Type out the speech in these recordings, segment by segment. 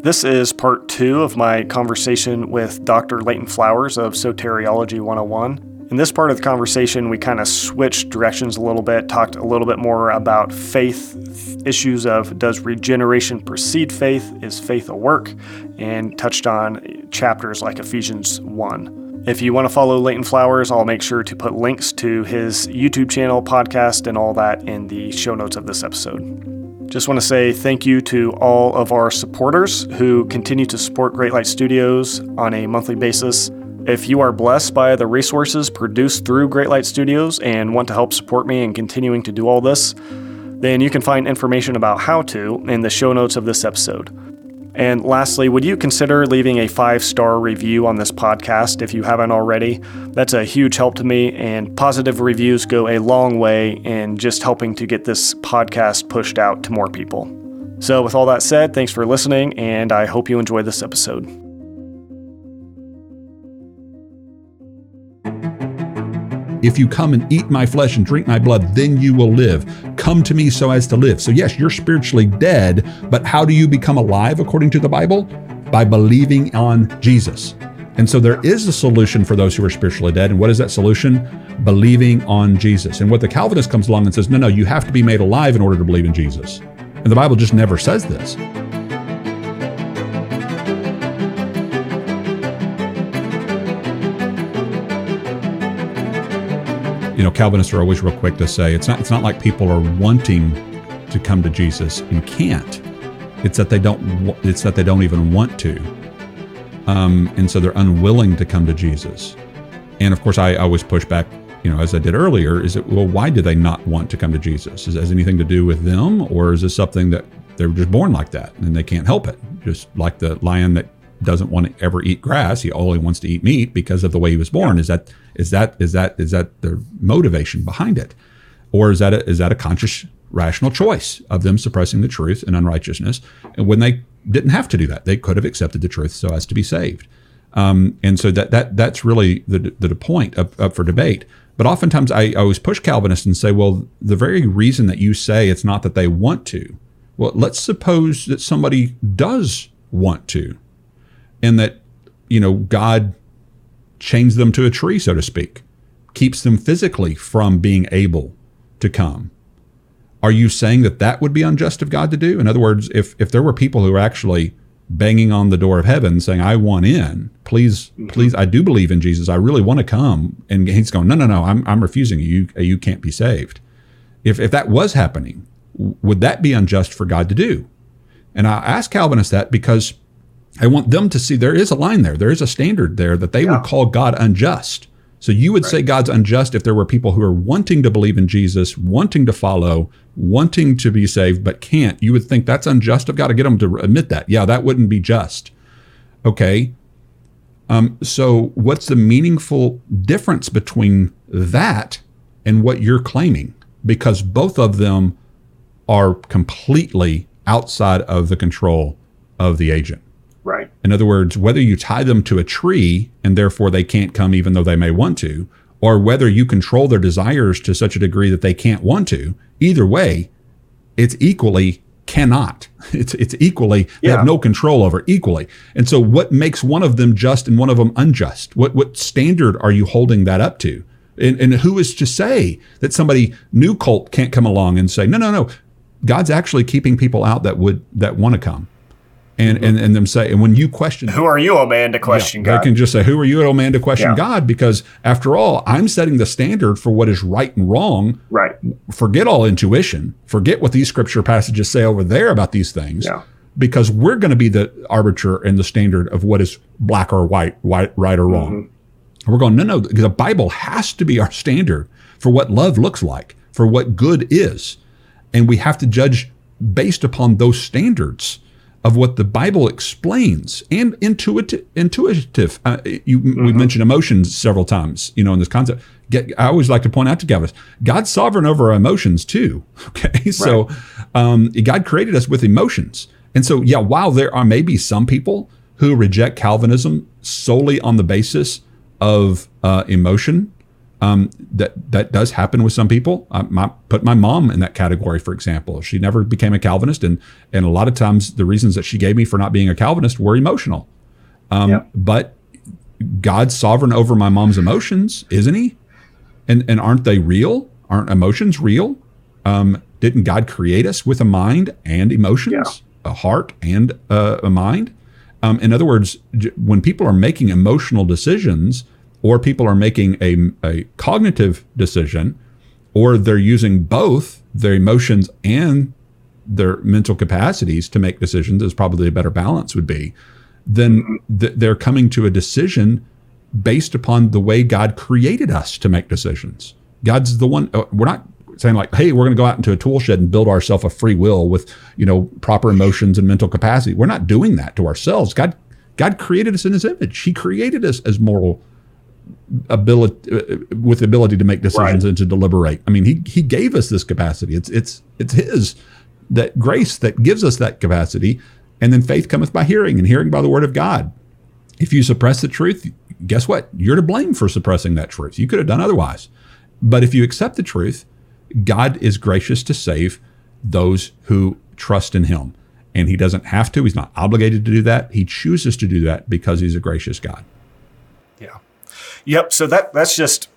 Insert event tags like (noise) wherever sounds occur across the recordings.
This is part two of my conversation with Dr. Leighton Flowers of Soteriology 101. In this part of the conversation, we kind of switched directions a little bit, talked a little bit more about faith, issues of does regeneration precede faith, is faith a work, and touched on chapters like Ephesians 1. If you want to follow Leighton Flowers, I'll make sure to put links to his YouTube channel, podcast, and all that in the show notes of this episode. Just want to say thank you to all of our supporters who continue to support Great Light Studios on a monthly basis. If you are blessed by the resources produced through Great Light Studios and want to help support me in continuing to do all this, then you can find information about how to in the show notes of this episode. And lastly, would you consider leaving a five star review on this podcast if you haven't already? That's a huge help to me, and positive reviews go a long way in just helping to get this podcast pushed out to more people. So, with all that said, thanks for listening, and I hope you enjoy this episode. If you come and eat my flesh and drink my blood, then you will live. Come to me so as to live. So, yes, you're spiritually dead, but how do you become alive according to the Bible? By believing on Jesus. And so there is a solution for those who are spiritually dead. And what is that solution? Believing on Jesus. And what the Calvinist comes along and says, no, no, you have to be made alive in order to believe in Jesus. And the Bible just never says this. You know, Calvinists are always real quick to say it's not it's not like people are wanting to come to Jesus and can't. It's that they don't. It's that they don't even want to, um, and so they're unwilling to come to Jesus. And of course, I always push back. You know, as I did earlier, is it well? Why do they not want to come to Jesus? Is has anything to do with them, or is this something that they're just born like that and they can't help it? Just like the lion that doesn't want to ever eat grass. He only wants to eat meat because of the way he was born. Is that is that is that is that the motivation behind it, or is that a, is that a conscious rational choice of them suppressing the truth and unrighteousness? And when they didn't have to do that, they could have accepted the truth so as to be saved. Um, and so that that that's really the the point up, up for debate. But oftentimes I, I always push Calvinists and say, well, the very reason that you say it's not that they want to, well, let's suppose that somebody does want to and that you know God chains them to a tree, so to speak, keeps them physically from being able to come. Are you saying that that would be unjust of God to do? In other words, if if there were people who were actually banging on the door of heaven saying, "I want in. Please, mm-hmm. please, I do believe in Jesus. I really want to come." And he's going, "No, no, no. I'm I'm refusing. You you can't be saved." If if that was happening, would that be unjust for God to do? And I ask Calvinists that because I want them to see there is a line there. There is a standard there that they yeah. would call God unjust. So you would right. say God's unjust if there were people who are wanting to believe in Jesus, wanting to follow, wanting to be saved, but can't. You would think that's unjust. I've got to get them to admit that. Yeah, that wouldn't be just. Okay. Um, so what's the meaningful difference between that and what you're claiming? Because both of them are completely outside of the control of the agent. Right. In other words, whether you tie them to a tree and therefore they can't come even though they may want to, or whether you control their desires to such a degree that they can't want to, either way, it's equally cannot. (laughs) It's it's equally they have no control over equally. And so what makes one of them just and one of them unjust? What what standard are you holding that up to? And, and who is to say that somebody new cult can't come along and say, no, no, no, God's actually keeping people out that would that want to come and, and and them say, and when you question, who are you, O man, to question yeah, God? They can just say, who are you, O man, to question yeah. God? Because after all, I'm setting the standard for what is right and wrong. Right. Forget all intuition. Forget what these scripture passages say over there about these things. Yeah. Because we're going to be the arbiter and the standard of what is black or white, white, right or wrong. Mm-hmm. We're going, no, no, the Bible has to be our standard for what love looks like, for what good is. And we have to judge based upon those standards of what the Bible explains and intuitive. Intuitive. Uh, you, mm-hmm. we mentioned emotions several times. You know, in this concept. Get, I always like to point out to Gavin, God's sovereign over our emotions too. (laughs) Okay, so right. um, God created us with emotions, and so yeah, while there are maybe some people who reject Calvinism solely on the basis of uh, emotion, Um, that that does happen with some people. I my, put my mom in that category, for example. She never became a Calvinist, and and a lot of times the reasons that she gave me for not being a Calvinist were emotional. Um, yep. But God's sovereign over my mom's emotions, isn't He? And and aren't they real? Aren't emotions real? Um, didn't God create us with a mind and emotions, yeah. a heart and uh, a mind? Um, in other words, when people are making emotional decisions, or people are making a, a cognitive decision, or they're using both their emotions and their mental capacities to make decisions, as probably a better balance would be, then th- they're coming to a decision based upon the way God created us to make decisions. God's the one. Uh, we're not saying like, "Hey, we're going to go out into a tool shed and build ourselves a free will with you know proper emotions and mental capacity." We're not doing that to ourselves. God, God created us in His image. He created us as moral ability uh, with the ability to make decisions right. and to deliberate. I mean, He He gave us this capacity. It's it's it's His that grace that gives us that capacity. And then faith cometh by hearing, and hearing by the word of God. If you suppress the truth, guess what? You're to blame for suppressing that truth. You could have done otherwise. But if you accept the truth, God is gracious to save those who trust in Him. And He doesn't have to, He's not obligated to do that. He chooses to do that because He's a gracious God. Yep. So that that's just,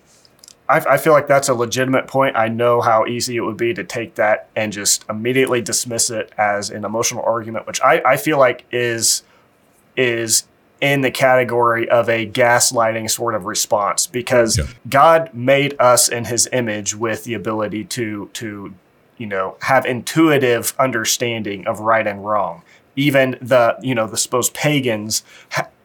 I, I feel like that's a legitimate point. I know how easy it would be to take that and just immediately dismiss it as an emotional argument, which I, I feel like is is in the category of a gaslighting sort of response because. God made us in his image with the ability to to you know have intuitive understanding of right and wrong even the you know the supposed pagans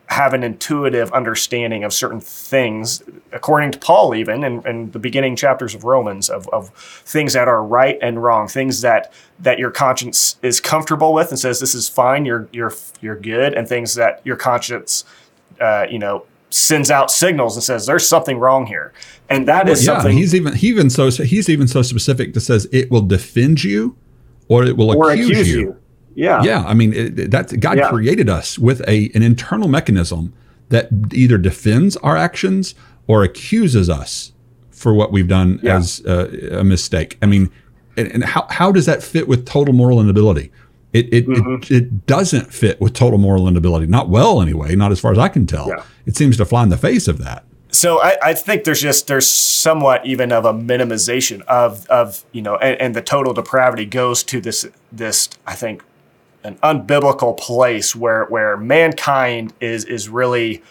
have an intuitive understanding of certain things, according to Paul, even in, in, the beginning chapters of Romans, of, of things that are right and wrong, things that that your conscience is comfortable with and says this is fine, you're you're you're good, and things that your conscience, uh, you know, sends out signals and says there's something wrong here, and that well, is yeah, something. He's even he even so he's even so specific that says it will defend you, or it will or accuse, accuse you. you yeah. Yeah. I mean, it, that God yeah. created us with a an internal mechanism that either defends our actions or accuses us for what we've done yeah. as a mistake. I mean, and, and, how, how does that fit with total moral inability? It it, mm-hmm. it, it doesn't fit with total moral inability. Not well, anyway. Not as far as I can tell. Yeah. It seems to fly in the face of that. So I, I, think there's just there's somewhat even of a minimization of of you know and, and the total depravity goes to this this I think an unbiblical place where where mankind is is really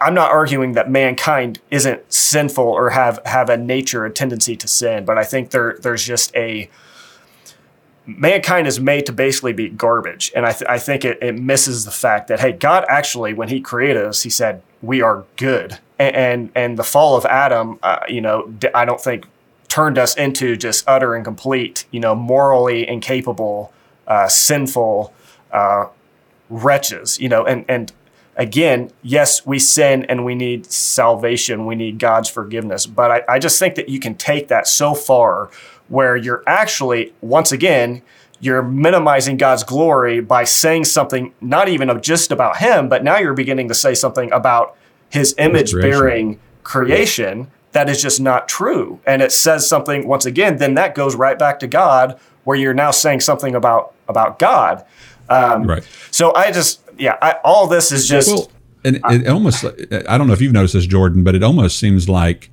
I'm not arguing that mankind isn't sinful or have have a nature, a tendency to sin, but I think there there's just a mankind is made to basically be garbage, and I th- I think it, it misses the fact that hey, God actually when He created us, He said we are good, and and, and the fall of Adam, uh, you know, I don't think turned us into just utter and complete, you know, morally incapable uh, sinful uh, wretches, you know, and, and again, yes, we sin and we need salvation, we need God's forgiveness. But I, I just think that you can take that so far where you're actually, once again, you're minimizing God's glory by saying something not even just about Him, but now you're beginning to say something about His image bearing creation that is just not true. And it says something, once again, then that goes right back to God, where you're now saying something about about God. Um, right. So I just, yeah, I, all this is just. Well, and it, it almost, I don't know if you've noticed this, Jordan, but it almost seems like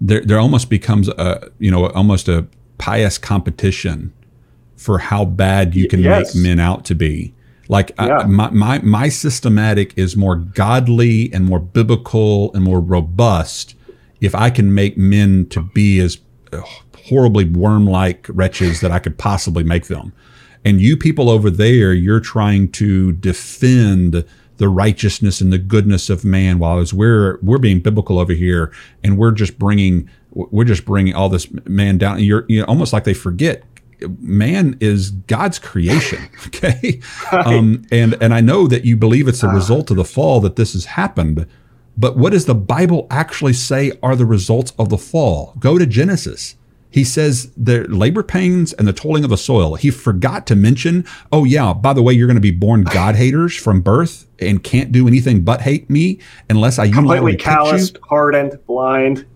there, there almost becomes a, you know, almost a pious competition for how bad you can yes. make men out to be. Like yeah. I, my, my my systematic is more godly and more biblical and more robust if I can make men to be as horribly worm-like wretches that I could possibly make them. And you people over there, you're trying to defend the righteousness and the goodness of man, while as we're we're being biblical over here, and we're just bringing we're just bringing all this man down. You're you know, almost like they forget man is God's creation. (laughs) Okay, um, and and I know that you believe it's a result of the fall that this has happened. But what does the Bible actually say are the results of the fall? Go to Genesis he says the labor pains and the tolling of the soil. He forgot to mention, oh, yeah, by the way, you're going to be born (laughs) God haters from birth and can't do anything but hate me unless I completely calloused, hardened, blind.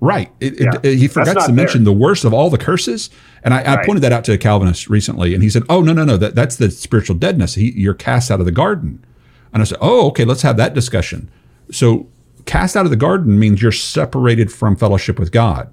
Right. It, yeah. it, he forgot to mention the worst of all the curses. And I, right. I, pointed that out to a Calvinist recently, and he said, "Oh no, no, no, that, that's the spiritual deadness. He, you're cast out of the garden." And I said, "Oh, okay, let's have that discussion." So, cast out of the garden means you're separated from fellowship with God,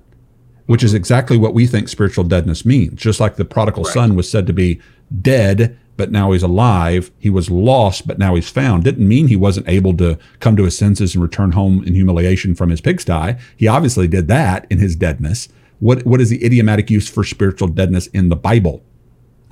which is exactly what we think spiritual deadness means. Just like the prodigal right. son was said to be dead but now he's alive. He was lost, but now he's found. Didn't mean he wasn't able to come to his senses and return home in humiliation from his pigsty. He obviously did that in his deadness. What, what is the idiomatic use for spiritual deadness in the Bible?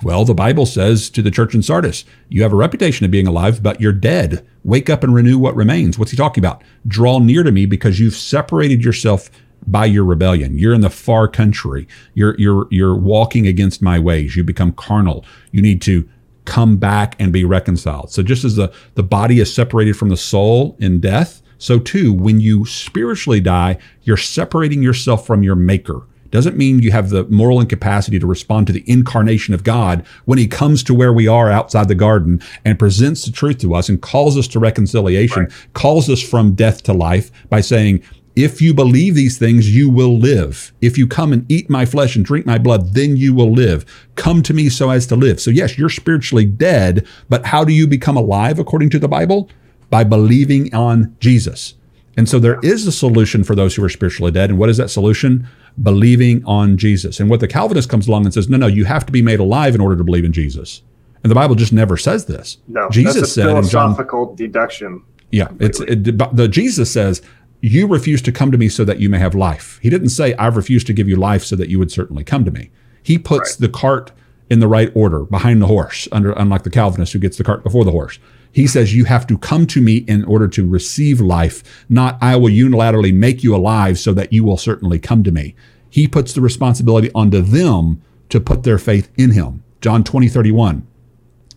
Well, the Bible says to the church in Sardis, you have a reputation of being alive, but you're dead. Wake up and renew what remains. What's he talking about? Draw near to me because you've separated yourself by your rebellion. You're in the far country. You're you're you're walking against my ways. You become carnal. You need to come back and be reconciled. So just as the, the body is separated from the soul in death, so too, when you spiritually die, you're separating yourself from your maker. Doesn't mean you have the moral incapacity to respond to the incarnation of God when he comes to where we are outside the garden and presents the truth to us and calls us to reconciliation, right. calls us from death to life by saying, if you believe these things, you will live. If you come and eat my flesh and drink my blood, then you will live. Come to me so as to live. So, yes, you're spiritually dead, but how do you become alive according to the Bible? By believing on Jesus. And so there is a solution for those who are spiritually dead. And what is that solution? Believing on Jesus. And what the Calvinist comes along and says, no, no, you have to be made alive in order to believe in Jesus. And the Bible just never says this. No, Jesus that's a said philosophical John, deduction. Yeah, it's it, the Jesus says you refuse to come to me so that you may have life. He didn't say, I've refused to give you life so that you would certainly come to me. He puts right. the cart in the right order behind the horse, under, unlike the Calvinist who gets the cart before the horse. He says, You have to come to me in order to receive life, not I will unilaterally make you alive so that you will certainly come to me. He puts the responsibility onto them to put their faith in him. John 20, 31.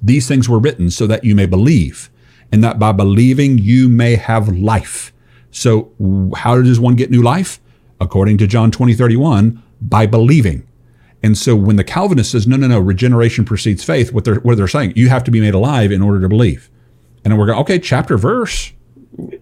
These things were written so that you may believe, and that by believing you may have life. So, how does one get new life? According to John 20, 31, by believing. And so when the Calvinist says, no, no, no, regeneration precedes faith, what they're, what they're saying, you have to be made alive in order to believe. And we're going, okay, chapter, verse.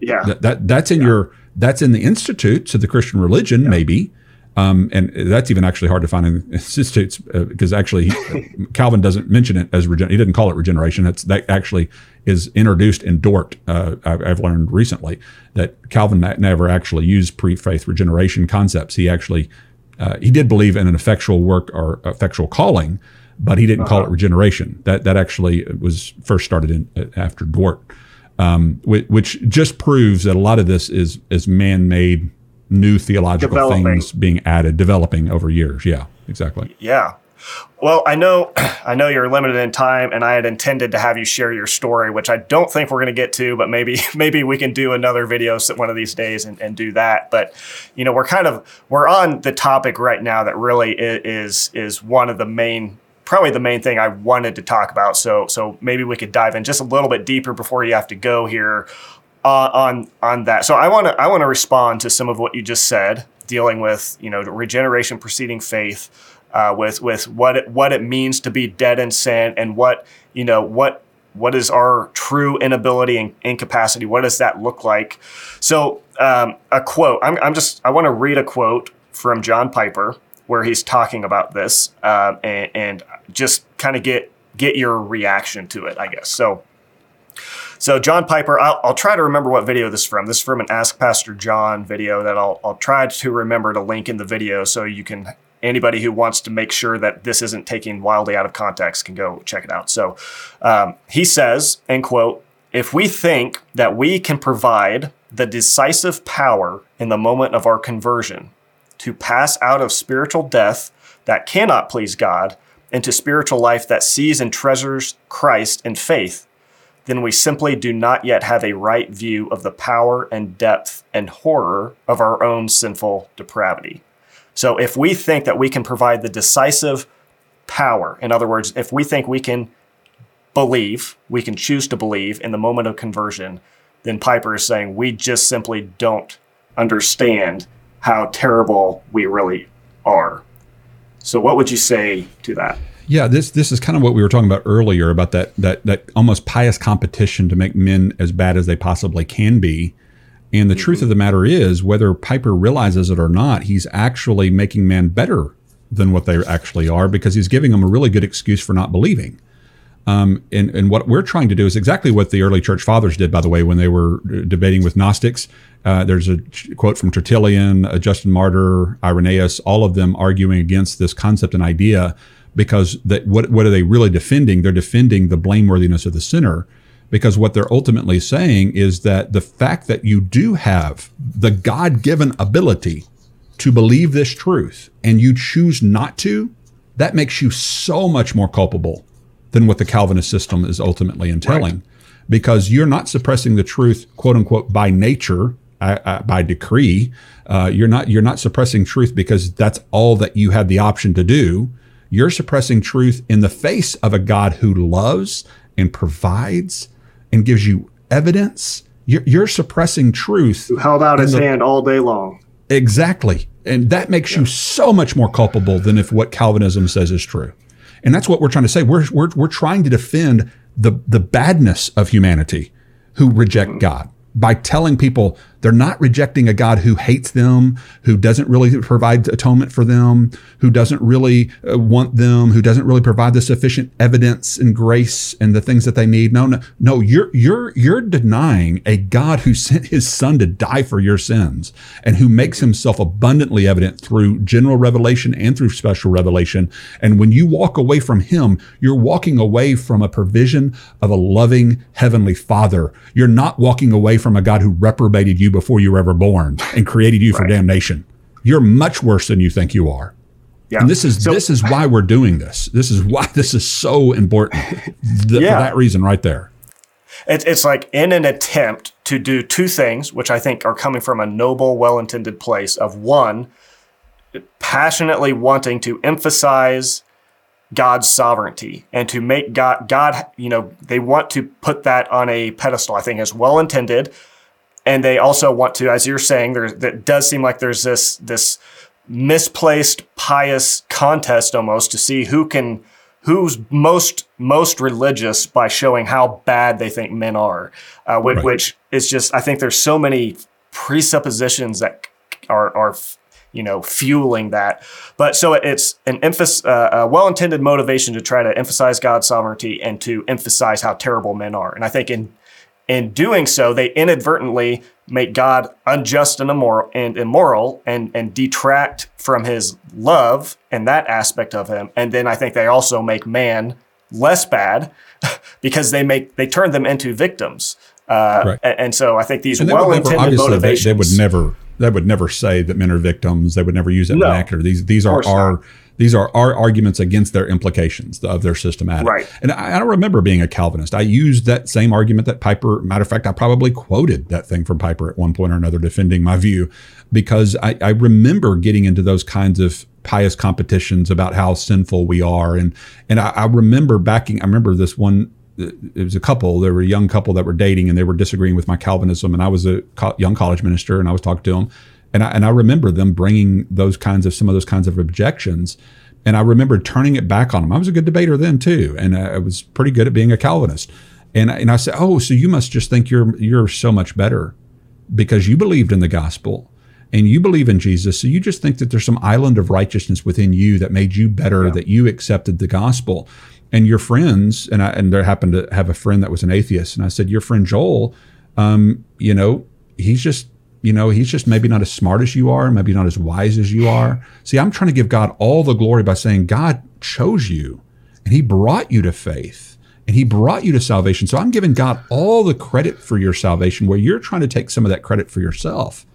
Yeah. That, that that's in yeah. your, that's in the institutes of the Christian religion, yeah. maybe. Um, and that's even actually hard to find in (laughs) institutes uh, because actually he, (laughs) Calvin doesn't mention it as regen- he didn't call it regeneration. That's that actually is introduced in Dort. Uh, I've learned recently that Calvin never actually used pre-faith regeneration concepts. He actually uh, he did believe in an effectual work or effectual calling, but he didn't uh-huh. call it uh-huh. regeneration. That that actually was first started in uh, after Dort, um, which, which just proves that a lot of this is is man-made new theological developing. things being added, developing over years. Yeah, exactly. Yeah. Well, I know, (clears throat) I know you're limited in time, and I had intended to have you share your story, which I don't think we're going to get to, but maybe, (laughs) maybe we can do another video one of these days and, and do that. But, you know, we're kind of we're on the topic right now that really is is one of the main probably the main thing I wanted to talk about. So so maybe we could dive in just a little bit deeper before you have to go here uh, on on that. So I want to I want to respond to some of what you just said, dealing with you know regeneration preceding faith, uh, with with what it, what it means to be dead in sin, and what you know what what is our true inability and incapacity. What does that look like? So um, a quote. I'm, I'm just I want to read a quote from John Piper where he's talking about this uh, and, and just kind of get get your reaction to it. I guess so. So John Piper, I'll, I'll, try to remember what video this is from. This is from an Ask Pastor John video that I'll, I'll try to remember to link in the video so you can anybody who wants to make sure that this isn't taken wildly out of context can go check it out. So um, he says, end quote, if we think that we can provide the decisive power in the moment of our conversion to pass out of spiritual death that cannot please God into spiritual life that sees and treasures Christ in faith, then we simply do not yet have a right view of the power and depth and horror of our own sinful depravity. So if we think that we can provide the decisive power, in other words, if we think we can believe, we can choose to believe in the moment of conversion, then Piper is saying we just simply don't understand how terrible we really are. So, what would you say to that? Yeah, this this is kind of what we were talking about earlier about that that that almost pious competition to make men as bad as they possibly can be, And the mm-hmm. truth of the matter is, whether Piper realizes it or not, he's actually making man better than what they actually are because he's giving them a really good excuse for not believing. Um, and, and what we're trying to do is exactly what the early church fathers did, by the way, when they were debating with Gnostics. Uh, there's a quote from Tertullian, uh, Justin Martyr, Irenaeus, all of them arguing against this concept and idea because that what, what are they really defending? They're defending the blameworthiness of the sinner because what they're ultimately saying is that the fact that you do have the God given ability to believe this truth and you choose not to, that makes you so much more culpable than what the Calvinist system is ultimately entailing. Right. Because you're not suppressing the truth, quote unquote, by nature, uh, uh, by decree. Uh, you're not you're not suppressing truth because that's all that you had the option to do. You're suppressing truth in the face of a God who loves and provides and gives you evidence. You're, you're suppressing truth. Who held out his the, hand all day long. Exactly. And that makes yeah. you so much more culpable than if what Calvinism says is true. And that's what we're trying to say. We're, we're, we're trying to defend the, the badness of humanity who reject mm-hmm. God by telling people they're not rejecting a God who hates them, who doesn't really provide atonement for them, who doesn't really uh, want them, who doesn't really provide the sufficient evidence and grace and the things that they need. No, no, no. You're you're you're denying a God who sent His Son to die for your sins and who makes Himself abundantly evident through general revelation and through special revelation. And when you walk away from Him, you're walking away from a provision of a loving heavenly Father. You're not walking away from a God who reprobated you before you were ever born and created you right. for damnation. You're much worse than you think you are. Yeah. And this is so, this is why we're doing this. This is why (laughs) this is so important. The, yeah. For that reason, right there. It's it's like in an attempt to do two things, which I think are coming from a noble, well-intended place of one, passionately wanting to emphasize God's sovereignty and to make God God, you know, they want to put that on a pedestal. I think is well intended, and they also want to, as you're saying, there that does seem like there's this this misplaced pious contest almost to see who can who's most most religious by showing how bad they think men are, uh, which, right. which is just I think there's so many presuppositions that are are you know fueling that. But so it's an emphasis, uh, a well-intended motivation to try to emphasize God's sovereignty and to emphasize how terrible men are. And I think in in doing so, they inadvertently make God unjust and immoral and immoral and, and detract from his love and that aspect of him. And then I think they also make man less bad (laughs) because they make they turn them into victims. Uh, right. and, and, so I think these well-intended motivations. They, they, would never they would never say that men are victims. They would never use that no, vernacular. These these are our these are our arguments against their implications of their systematic. Right. And I, I, don't remember being a Calvinist. I used that same argument that Piper, matter of fact, I probably quoted that thing from Piper at one point or another defending my view because I, I remember getting into those kinds of pious competitions about how sinful we are. And, and I, I remember backing, I remember this one it was a couple. There were a young couple that were dating, and they were disagreeing with my Calvinism. And I was a co- young college minister, and I was talking to them, and I, and I remember them bringing those kinds of some of those kinds of objections. And I remember turning it back on them. I was a good debater then too, and I was pretty good at being a Calvinist. And and I said, "Oh, so you must just think you're you're so much better because you believed in the gospel and you believe in Jesus. So you just think that there's some island of righteousness within you that made you better, yeah. that you accepted the gospel." And your friends, and I and there happened to have a friend that was an atheist, and I said, "Your friend Joel, um, you know, he's just you know, he's just maybe not as smart as you are, maybe not as wise as you are. See, I'm trying to give God all the glory by saying God chose you and he brought you to faith and he brought you to salvation. So I'm giving God all the credit for your salvation where you're trying to take some of that credit for yourself.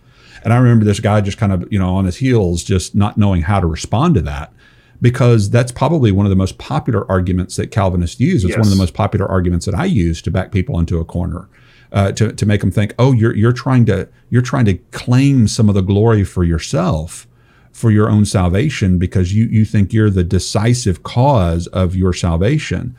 And I remember this guy just kind of, you know, on his heels, just not knowing how to respond to that because that's probably one of the most popular arguments that Calvinists use. It's yes. one of the most popular arguments that I use to back people into a corner uh, to to make them think, oh, you're you're trying to you're trying to claim some of the glory for yourself for your own salvation because you you think you're the decisive cause of your salvation.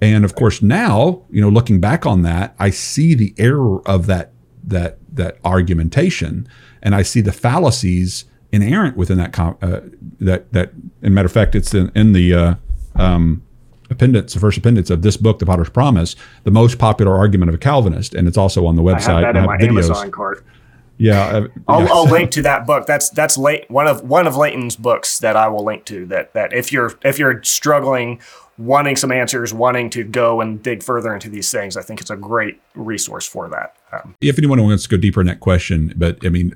And of course, now you know, looking back on that, I see the error of that that that argumentation, and I see the fallacies inherent within that com- uh, that that. In matter of fact, it's in, in the uh, um, appendix, the first appendix of this book, The Potter's Promise, the most popular argument of a Calvinist, and it's also on the website. I have that in my videos. Amazon cart. Yeah, uh, I'll, yeah. I'll (laughs) link to that book. That's that's late one of one of Leighton's books that I will link to. That that if you're if you're struggling, wanting some answers, wanting to go and dig further into these things, I think it's a great resource for that. Um, if anyone wants to go deeper in that question, but I mean,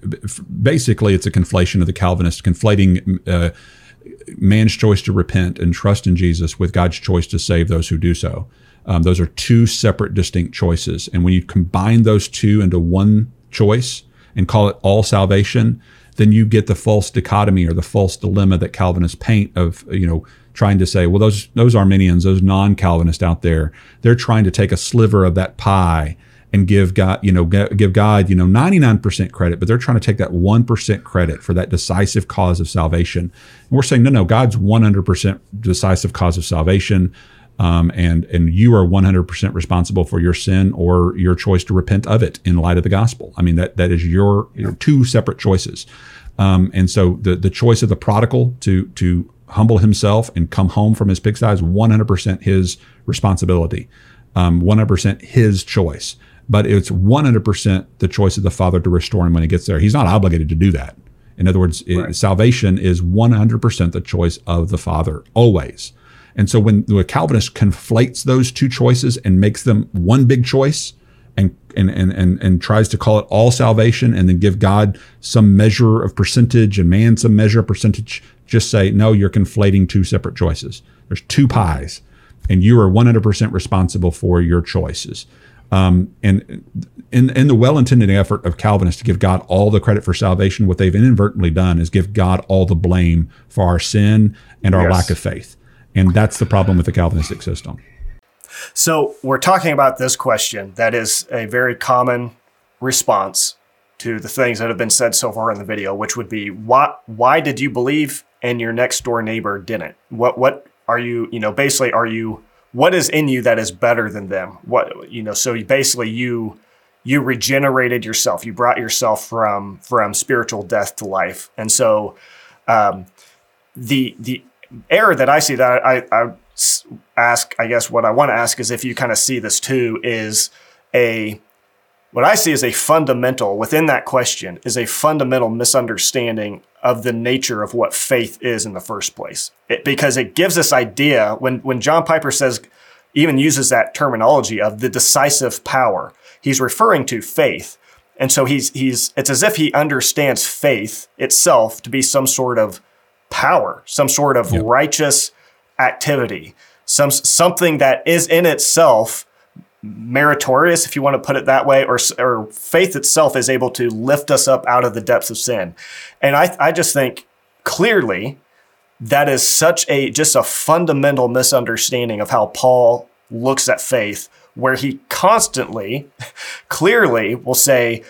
basically, it's a conflation of the Calvinist conflating uh, man's choice to repent and trust in Jesus with God's choice to save those who do so. Um, those are two separate, distinct choices. And when you combine those two into one choice and call it all salvation, then you get the false dichotomy or the false dilemma that Calvinists paint of, you know, trying to say, well, those those Arminians, those non-Calvinists out there, they're trying to take a sliver of that pie and give God, you know, give God, you know, 99% credit, but they're trying to take that 1% credit for that decisive cause of salvation. And we're saying, no, no, God's 100% decisive cause of salvation. Um, and and you are 100% responsible for your sin or your choice to repent of it in light of the gospel. I mean that that is your, two separate choices. Um, and so the the choice of the prodigal to to humble himself and come home from his pigsty is 100% his responsibility, um, 100% his choice but it's 100% the choice of the father to restore him when he gets there. He's not obligated to do that. In other words, right. it, salvation is 100% the choice of the father, always. And so when the Calvinist conflates those two choices and makes them one big choice and, and, and, and, and tries to call it all salvation and then give God some measure of percentage and man some measure of percentage, just say, no, you're conflating two separate choices. There's two pies and you are 100% responsible for your choices. Um, and in, in the well-intended effort of Calvinists to give God all the credit for salvation, what they've inadvertently done is give God all the blame for our sin and our yes. lack of faith. And that's the problem with the Calvinistic system. So we're talking about this question that is a very common response to the things that have been said so far in the video, which would be why why did you believe and your next door neighbor didn't? What what are you, you know, basically are you what is in you that is better than them? What you know, so basically you you regenerated yourself. You brought yourself from from spiritual death to life. And so um, the the error that I see that I, I ask, I guess what I want to ask is if you kind of see this too, is a what I see is a fundamental within that question is a fundamental misunderstanding of the nature of what faith is in the first place. It, because it gives this idea when when John Piper says even uses that terminology of the decisive power, he's referring to faith. And so he's he's it's as if he understands faith itself to be some sort of power, some sort of yep. righteous activity, some something that is in itself meritorious, if you want to put it that way, or, or faith itself is able to lift us up out of the depths of sin. And I, I just think clearly that is such a just a fundamental misunderstanding of how Paul looks at faith, where he constantly, (laughs) clearly will say,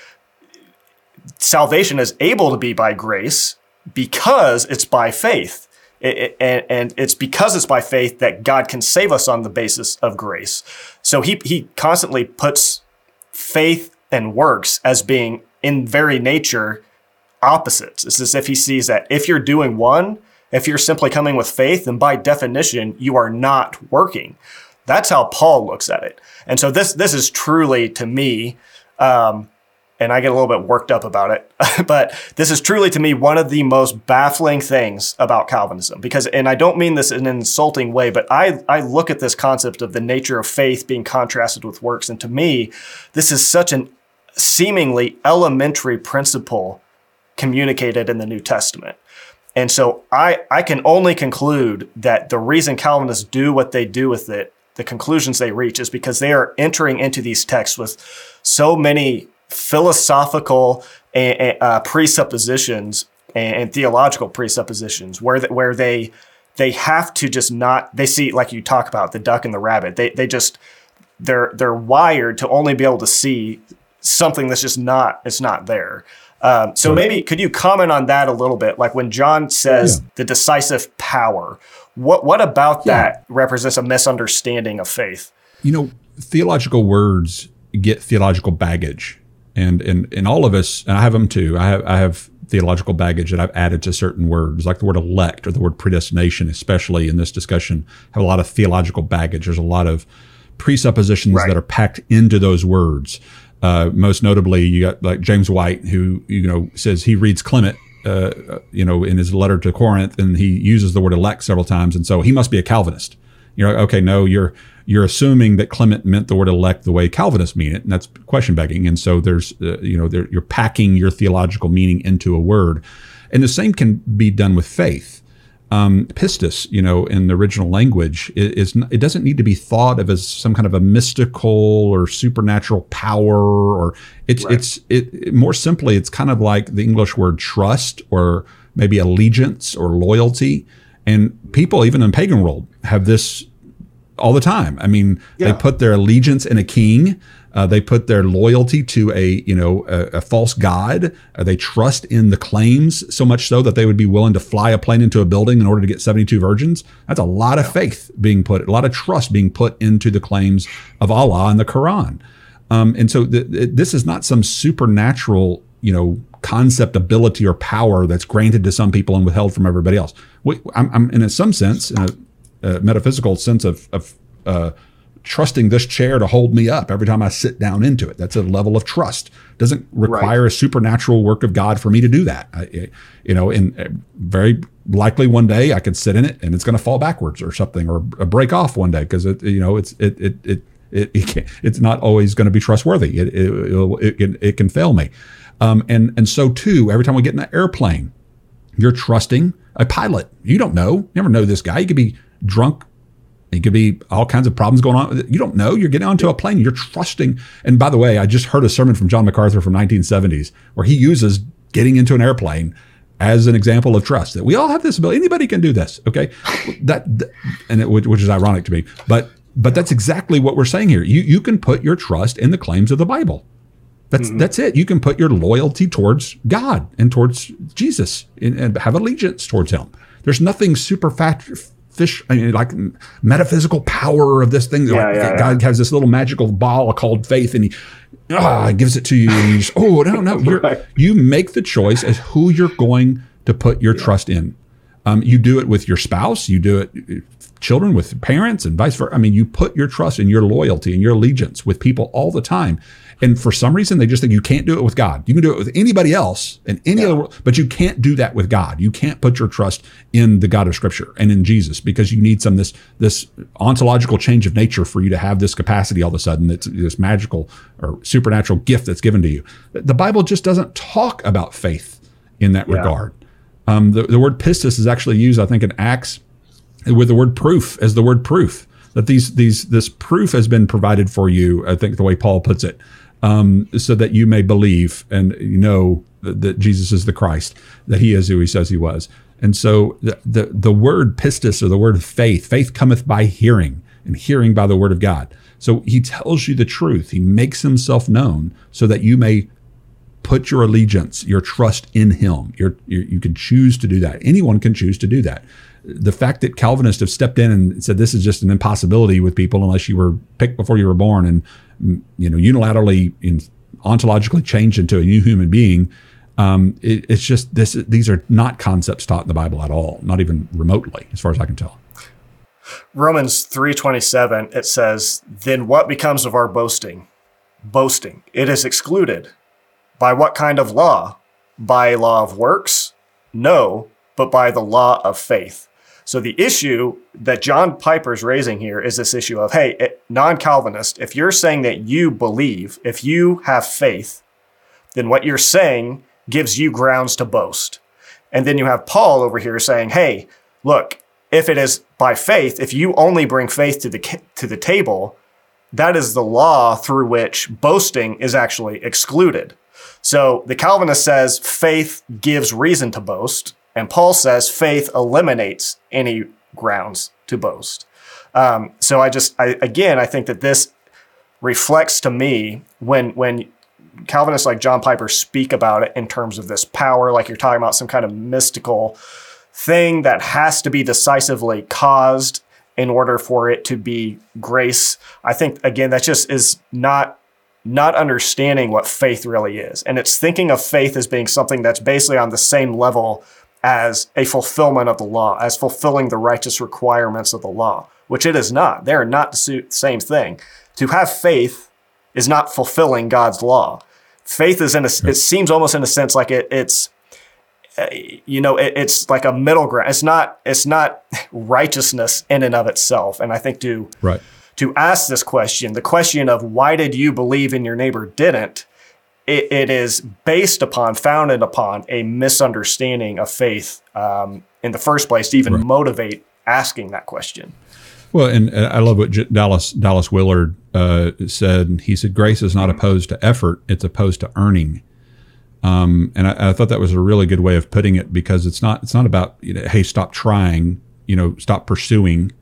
salvation is able to be by grace because it's by faith. It, and it's because it's by faith that God can save us on the basis of grace. So he, he constantly puts faith and works as being in very nature opposites. It's as if he sees that if you're doing one, if you're simply coming with faith, then by definition, you are not working. That's how Paul looks at it. And so this this is truly to me um, and I get a little bit worked up about it. (laughs) but this is truly to me one of the most baffling things about Calvinism because and I don't mean this in an insulting way, but I I look at this concept of the nature of faith being contrasted with works and to me this is such an seemingly elementary principle communicated in the New Testament. And so I I can only conclude that the reason Calvinists do what they do with it the conclusions they reach is because they are entering into these texts with so many philosophical uh, presuppositions and, theological presuppositions where where they they have to just not they see like you talk about the duck and the rabbit they they just they're they're wired to only be able to see something that's just not it's not there. Um, so maybe could you comment on that a little bit? Like when john says yeah. the decisive power what what about yeah. that represents a misunderstanding of faith? You know theological words get theological baggage and and and all of us, and I have them too. I have I have theological baggage that I've added to certain words, like the word elect or the word predestination, especially in this discussion, have a lot of theological baggage. There's a lot of presuppositions Right. that are packed into those words. Uh, most notably, you got like James White, who you know says he reads Clement, uh, you know, in his letter to Corinth, and he uses the word elect several times, and so he must be a Calvinist. You're like, okay, no, you're you're assuming that Clement meant the word elect the way Calvinists mean it, and that's question begging. And so there's, uh, you know, there, you're packing your theological meaning into a word, and the same can be done with faith um, pistis, you know, in the original language, i- is it doesn't need to be thought of as some kind of a mystical or supernatural power, or it's Right. it's it, it- more simply, it's kind of like the English word trust or maybe allegiance or loyalty, and people even in pagan world have this all the time. I mean, they put their allegiance in a king. Uh, they put their loyalty to a you know a, a false god. Uh, they trust in the claims so much so that they would be willing to fly a plane into a building in order to get 72 virgins. That's a lot of faith being put, a lot of trust being put into the claims of Allah and the Quran. Um, and so th- th- this is not some supernatural, you know, concept, ability, or power that's granted to some people and withheld from everybody else. We, I'm, I'm in a, some sense, in a, a metaphysical sense of, of uh, trusting this chair to hold me up every time I sit down into it. That's a level of trust. Doesn't require a supernatural work of God for me to do that. I, you know, and uh, very likely one day I could sit in it and it's going to fall backwards or something, or break off one day because it, you know, it's it it it. It, (laughs) it can't, it's not always going to be trustworthy. It it, it'll- it, can, it can fail me, um, and and so too. Every time we get in an airplane, you're trusting a pilot. You don't know. You never know this guy. He could be drunk. He could be all kinds of problems going on. You don't know. You're getting onto a plane. You're trusting. And by the way, I just heard a sermon from John MacArthur from 1970s where he uses getting into an airplane as an example of trust. That we all have this ability. Anybody can do this. Okay, (laughs) that and it, which is ironic to me, but but that's exactly what we're saying here. You you can put your trust in the claims of the Bible. That's that's it. You can put your loyalty towards God and towards Jesus and, and have allegiance towards Him. There's nothing super fish I mean, like metaphysical power of this thing. Yeah, like, yeah, God has this little magical ball called faith, and He ah, gives it to you, and you just oh no no (laughs) Right. you make the choice as who you're going to put your trust in. Um, you do it with your spouse. You do it children with parents and vice versa. I mean, you put your trust and your loyalty and your allegiance with people all the time. And for some reason, they just think you can't do it with God. You can do it with anybody else and any other, world, but you can't do that with God. You can't put your trust in the God of Scripture and in Jesus because you need some this this ontological change of nature for you to have this capacity all of a sudden. It's this magical or supernatural gift that's given to you. The Bible just doesn't talk about faith in that Yeah. regard. Um, the, the word pistis is actually used, I think, in Acts with the word proof as the word proof that these these this proof has been provided for you. I think the way Paul puts it, um, so that you may believe and you know that, Jesus is the Christ, that He is who He says He was. And so the, the the word pistis or the word faith, faith cometh by hearing, and hearing by the word of God. So He tells you the truth. He makes Himself known so that you may put your allegiance, your trust in Him. You're, you you can choose to do that. Anyone can choose to do that. The fact that Calvinists have stepped in and said this is just an impossibility with people unless you were picked before you were born and you know unilaterally in, ontologically changed into a new human being. Um, it, it's just this. These are not concepts taught in the Bible at all, not even remotely, as far as I can tell. Romans 3:27 it says, "Then what becomes of our boasting? Boasting, it is excluded. By what kind of law? By law of works? No, but by the law of faith." So the issue that John Piper's raising here is this issue of, hey, eh, non-Calvinist, if you're saying that you believe, if you have faith, then what you're saying gives you grounds to boast. And then you have Paul over here saying, "Hey, look, if it is by faith, if you only bring faith to the to the table, that is the law through which boasting is actually excluded." So the Calvinist says faith gives reason to boast, and Paul says faith eliminates any grounds to boast. Um, so I just, I, again, I think that this reflects to me when when Calvinists like John Piper speak about it in terms of this power, like you're talking about some kind of mystical thing that has to be decisively caused in order for it to be grace. I think again that just is not not understanding what faith really is. And it's thinking of faith as being something that's basically on the same level as a fulfillment of the law, as fulfilling the righteous requirements of the law. which it is not. They are not the same thing. To have faith is not fulfilling God's law. Faith is in a, it seems almost in a sense like it, it's, uh, you know, it, it's like a middle ground. It's not, it's not (laughs) righteousness in and of itself. And I think to, right. to ask this question, the question of why did you believe and your neighbor didn't, it, it is based upon, founded upon a misunderstanding of faith um, in the first place to even right. motivate asking that question. Well, and I love what Dallas Dallas Willard uh, said. He said, "Grace is not opposed to effort; it's opposed to earning." Um, and I, I, thought that was a really good way of putting it because it's not it's not about you know, hey, stop trying, you know, stop pursuing.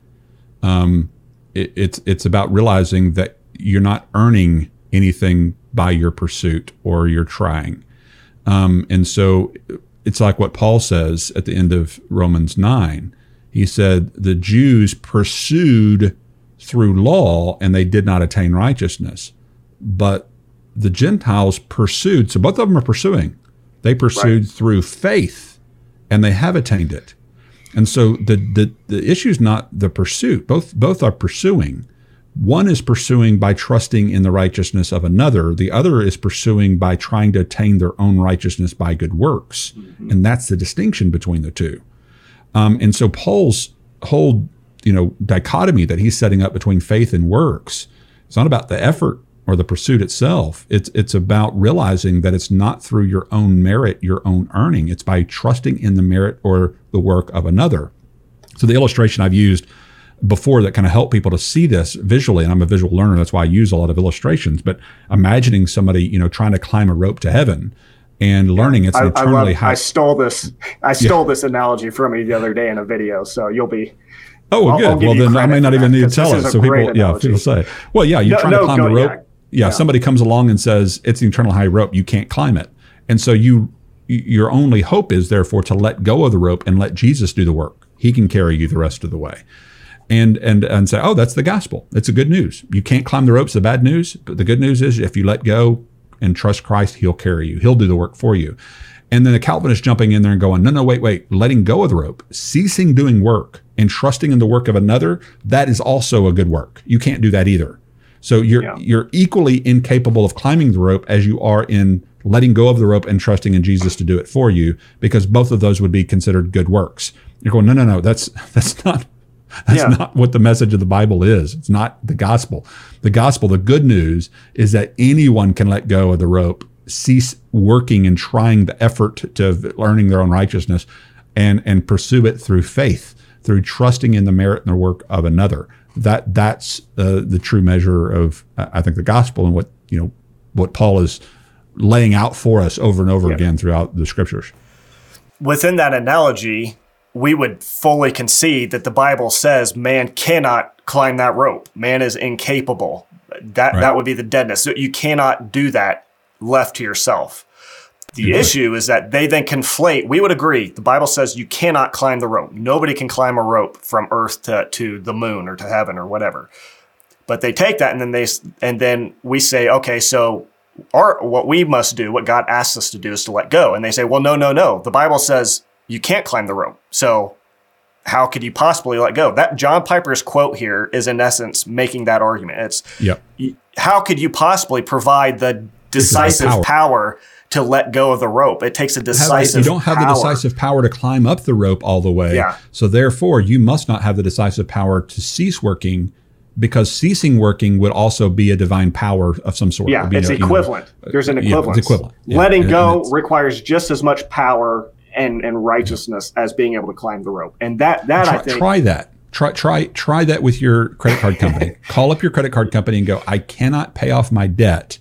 Um, it, it's it's about realizing that you're not earning anything by your pursuit or your trying. Um, and so it's like what Paul says at the end of Romans 9. He said, The Jews pursued through law and they did not attain righteousness. But the Gentiles pursued, so both of them are pursuing. They pursued right. through faith and they have attained it. And so the, the, the issue is not the pursuit. Both, both are pursuing. One is pursuing by trusting in the righteousness of another. The other is pursuing by trying to attain their own righteousness by good works. Mm-hmm. And that's the distinction between the two. Um, and so Paul's whole, you know, dichotomy that he's setting up between faith and works, it's not about the effort or the pursuit itself. It's it's about realizing that it's not through your own merit, your own earning. It's by trusting in the merit or the work of another. So the illustration I've used before that kind of help people to see this visually. And I'm a visual learner, that's why I use a lot of illustrations. But imagining somebody, you know, trying to climb a rope to heaven and learning it's an eternally I love, high. I stole this. I stole yeah. this analogy from you the other day in a video, so you'll be. Oh, well, good. Well, then I may not even need to tell it. So people, analogy. yeah, people say, well, yeah, you're no, trying no, to climb a rope. Yeah. Yeah, yeah, somebody comes along and says it's an eternal high rope. You can't climb it, and so you your only hope is therefore to let go of the rope and let Jesus do the work. He can carry you the rest of the way and and and say, oh, that's the gospel. It's a good news. You can't climb the ropes. The bad news, but the good news is if you let go and trust Christ, He'll carry you. He'll do the work for you. And then the Calvinist jumping in there and going, no, no, wait, wait, letting go of the rope, ceasing doing work and trusting in the work of another, that is also a good work. You can't do that either. So you're yeah. you're equally incapable of climbing the rope as you are in letting go of the rope and trusting in Jesus to do it for you, because both of those would be considered good works. You're going, no, no, no, that's (laughs) that's not that's yeah. not what the message of the Bible is. It's not the gospel. The gospel, the good news is that anyone can let go of the rope, cease working and trying the effort to learning their own righteousness and and pursue it through faith, through trusting in the merit and the work of another. That that's uh, the true measure of I think the gospel and what, you know, what Paul is laying out for us over and over yeah. again throughout the scriptures. Within that analogy, we would fully concede that the Bible says man cannot climb that rope. Man is incapable. That right. that would be the deadness. So you cannot do that left to yourself. The mm-hmm. issue is that they then conflate. We would agree. The Bible says you cannot climb the rope. Nobody can climb a rope from earth to, to the moon or to heaven or whatever. But they take that and then they and then we say, okay, so our what we must do, what God asks us to do, is to let go. And they say, well, no, no, no. The Bible says you can't climb the rope. So how could you possibly let go? That John Piper's quote here is in essence making that argument. It's yep. how could you possibly provide the decisive power. power. to let go of the rope? It takes a decisive. you don't have power. the decisive power to climb up the rope all the way. Yeah. So therefore, you must not have the decisive power to cease working. Because ceasing working would also be a divine power of some sort. Yeah, it's equivalent. know, There's an uh, equivalence. Yeah, equivalent. Yeah. Letting and, go and requires just as much power and and righteousness as being able to climb the rope. And that that try, I think try that. Try try try that with your credit card company. (laughs) Call up your credit card company and go, I cannot pay off my debt,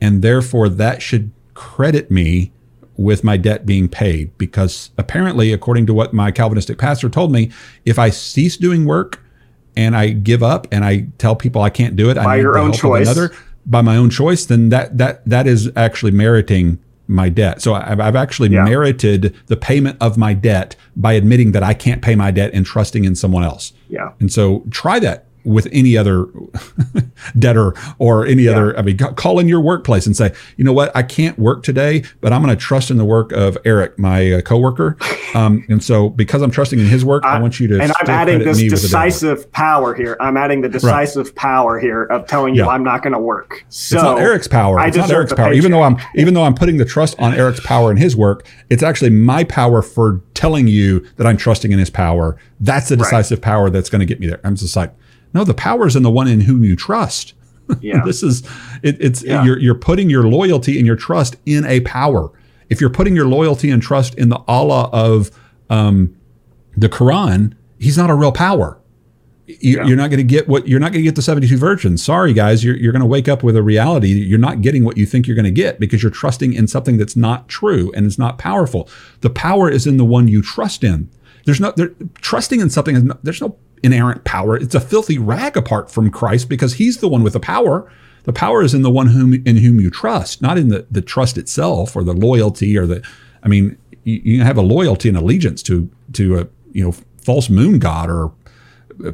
and therefore that should credit me with my debt being paid because apparently according to what my calvinistic pastor told me if i cease doing work and i give up and i tell people i can't do it by I your own choice another by my own choice then that that that is actually meriting my debt. So I've, I've actually yeah. merited the payment of my debt by admitting that I can't pay my debt and trusting in someone else. Yeah. And so try that with any other (laughs) debtor or any yeah. other. I mean, call in your workplace and say, you know what, I can't work today, but I'm going to trust in the work of Eric, my uh, coworker. Um, and so, because I'm trusting in his work, I, I want you to. And I'm adding this decisive power here. I'm adding the decisive right. power here of telling you yeah. I'm not going to work. So it's not Eric's power. I it's not Eric's power. Even though I'm, even though I'm putting the trust on Eric's power in his work, it's actually my power for telling you that I'm trusting in his power. That's the decisive right. power that's going to get me there. I'm just like no, the power is in the one in whom you trust. (laughs) Yeah. this is it, it's yeah. you're you're putting your loyalty and your trust in a power. If you're putting your loyalty and trust in the Allah of um, the Quran, he's not a real power. You, are not going to get what you're not going to get the 72 virgins. Sorry, guys, you're, you're going to wake up with a reality. You're not getting what you think you're going to get because you're trusting in something that's not true and it's not powerful. The power is in the one you trust in. There's no there, trusting in something. Is no, there's no inerrant power. It's a filthy rag apart from Christ because he's the one with the power. The power is in the one whom in whom you trust, not in the, the trust itself or the loyalty or the I mean, you, you have a loyalty and allegiance to to a you know false moon god or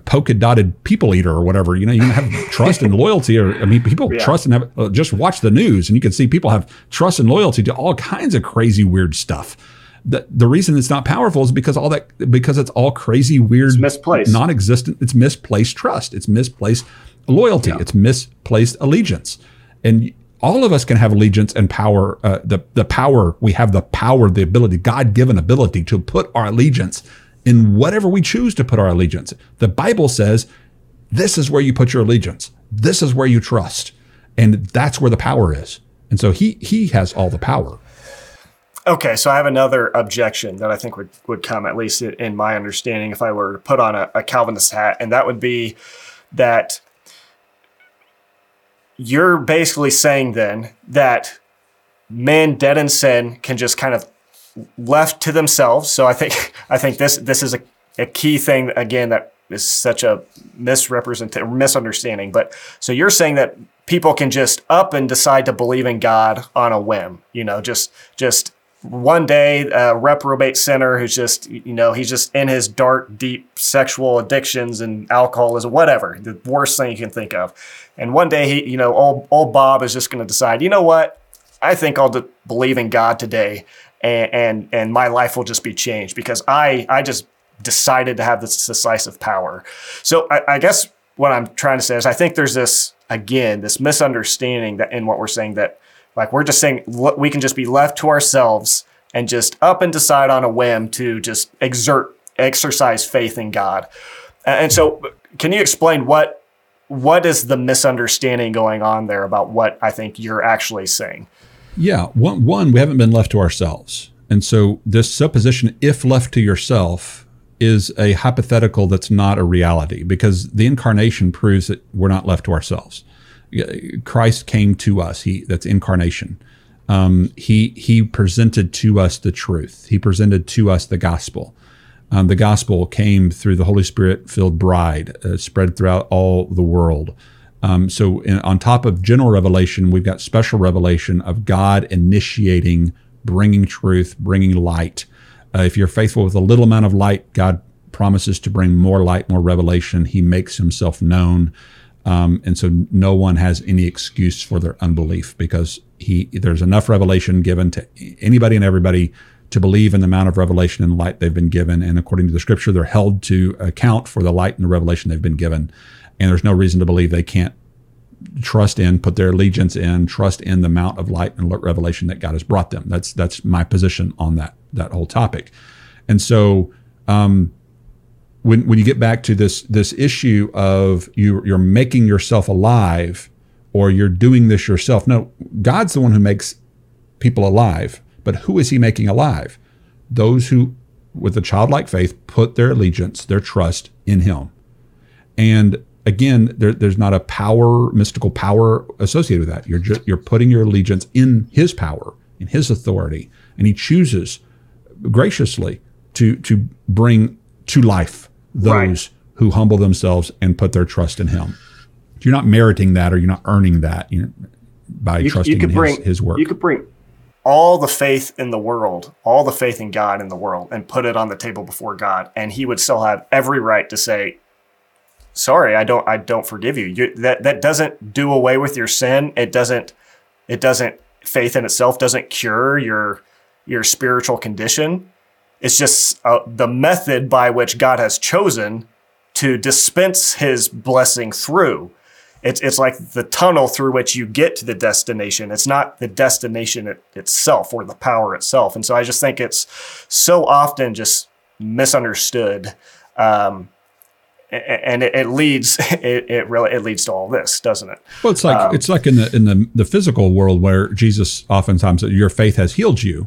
polka dotted people eater or whatever. You know, you can have (laughs) trust and loyalty. Or I mean, people yeah. trust and have uh, just watch the news and you can see people have trust and loyalty to all kinds of crazy weird stuff the, the reason it's not powerful is because all that because it's all crazy weird it's misplaced. non-existent it's misplaced trust it's misplaced loyalty yeah. it's misplaced allegiance. And all of us can have allegiance and power uh, the the power we have the power the ability god-given ability to put our allegiance in whatever we choose to put our allegiance. The bible says this is where you put your allegiance. This is where you trust. And that's where the power is. And so he he has all the power Okay, so I have another objection that I think would, would come, at least in my understanding, if I were to put on a, a Calvinist hat, and that would be that you're basically saying then that men dead in sin can just kind of left to themselves. So I think (laughs) I think this this is a, a key thing again that is such a misrepresentation misunderstanding. But so you're saying that people can just up and decide to believe in God on a whim, you know, just just one day a reprobate sinner who's just you know he's just in his dark deep sexual addictions and alcoholism whatever the worst thing you can think of. And one day he you know old old bob is just going to decide you know what? I think i'll de- believe in god today and, and and my life will just be changed because i i just decided to have this decisive power. So I, I guess what i'm trying to say is i think there's this again this misunderstanding that in what we're saying that like we're just saying we can just be left to ourselves and just up and decide on a whim to just exert exercise faith in God. And so can you explain what what is the misunderstanding going on there about what I think you're actually saying? Yeah, one one we haven't been left to ourselves. And so this supposition if left to yourself is a hypothetical that's not a reality because the incarnation proves that we're not left to ourselves. Christ came to us. He that's incarnation. Um, he he presented to us the truth. He presented to us the gospel. Um, the gospel came through the Holy Spirit filled bride, uh, spread throughout all the world. Um, so, in, on top of general revelation, we've got special revelation of God initiating, bringing truth, bringing light. Uh, if you're faithful with a little amount of light, God promises to bring more light, more revelation. He makes himself known. Um, and so no one has any excuse for their unbelief because he there's enough revelation given to anybody and everybody to believe in the amount of revelation and light they've been given. And according to the scripture, they're held to account for the light and the revelation they've been given. And there's no reason to believe they can't trust in, put their allegiance in, trust in the amount of light and revelation that God has brought them. That's that's my position on that that whole topic. And so um, when when you get back to this this issue of you you're making yourself alive or you're doing this yourself. No, God's the one who makes people alive. But who is he making alive? Those who with a childlike faith put their allegiance, their trust in him. And again, there, there's not a power, mystical power associated with that. You're you're putting your allegiance in His power, in His authority, and He chooses graciously to to bring to life those right. who humble themselves and put their trust in Him. You're not meriting that, or you're not earning that you know, by you, trusting you could in bring, his, his work. You could bring all the faith in the world, all the faith in God in the world, and put it on the table before God, and He would still have every right to say, sorry, I don't I don't forgive you. you. That that doesn't do away with your sin. It doesn't it doesn't faith in itself doesn't cure your your spiritual condition. It's just uh, the method by which God has chosen to dispense his blessing through. It's, it's like the tunnel through which you get to the destination. It's not the destination it, itself or the power itself. And so I just think it's so often just misunderstood. Um, and it, it leads (laughs) it, it, really it leads to all this doesn't it well it's like um, it's like in the in the, the physical world where jesus oftentimes your faith has healed you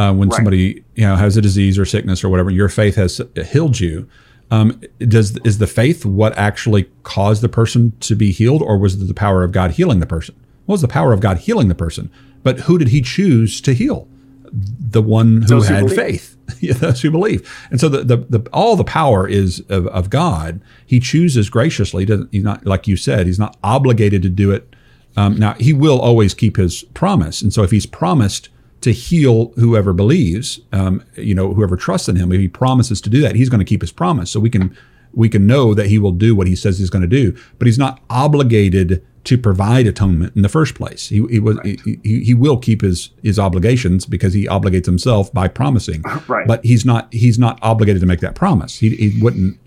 uh, when right. somebody you know has a disease or sickness or whatever your faith has healed you um, does is the faith what actually caused the person to be healed or was it the power of god healing the person what was the power of god healing the person but who did he choose to heal the one who those had who faith (laughs) those who believe. And so the, the, the, all the power is of, of God. He chooses graciously. He he's not, like you said, he's not obligated to do it. Um, now, he will always keep his promise. And so if he's promised to heal whoever believes, um, you know, whoever trusts in him, if he promises to do that, he's going to keep his promise. So we can, we can know that he will do what he says he's going to do, but he's not obligated to provide atonement in the first place. He, he was right. he, he will keep his his obligations because he obligates himself by promising. (laughs) Right. But he's not he's not obligated to make that promise. He, he wouldn't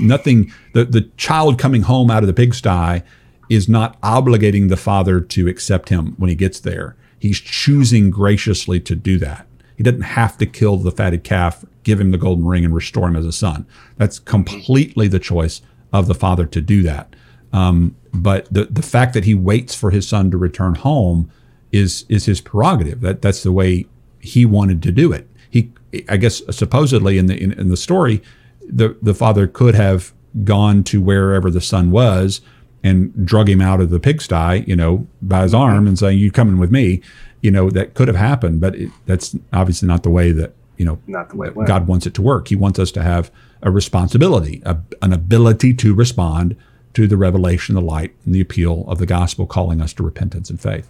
nothing the the child coming home out of the pigsty is not obligating the father to accept him when he gets there. He's choosing graciously to do that. He doesn't have to kill the fatted calf, give him the golden ring, and restore him as a son. That's completely the choice of the father to do that. Um, but the the fact that he waits for his son to return home is is his prerogative. That that's the way he wanted to do it. He, I guess, supposedly in the in, in the story, the the father could have gone to wherever the son was and drug him out of the pigsty, you know, by his arm and saying, "You coming with me?" You know, that could have happened, but it, that's obviously not the way that you know God wants it to work. He wants us to have a responsibility, a, an ability to respond to the revelation, the light, and the appeal of the gospel calling us to repentance and faith.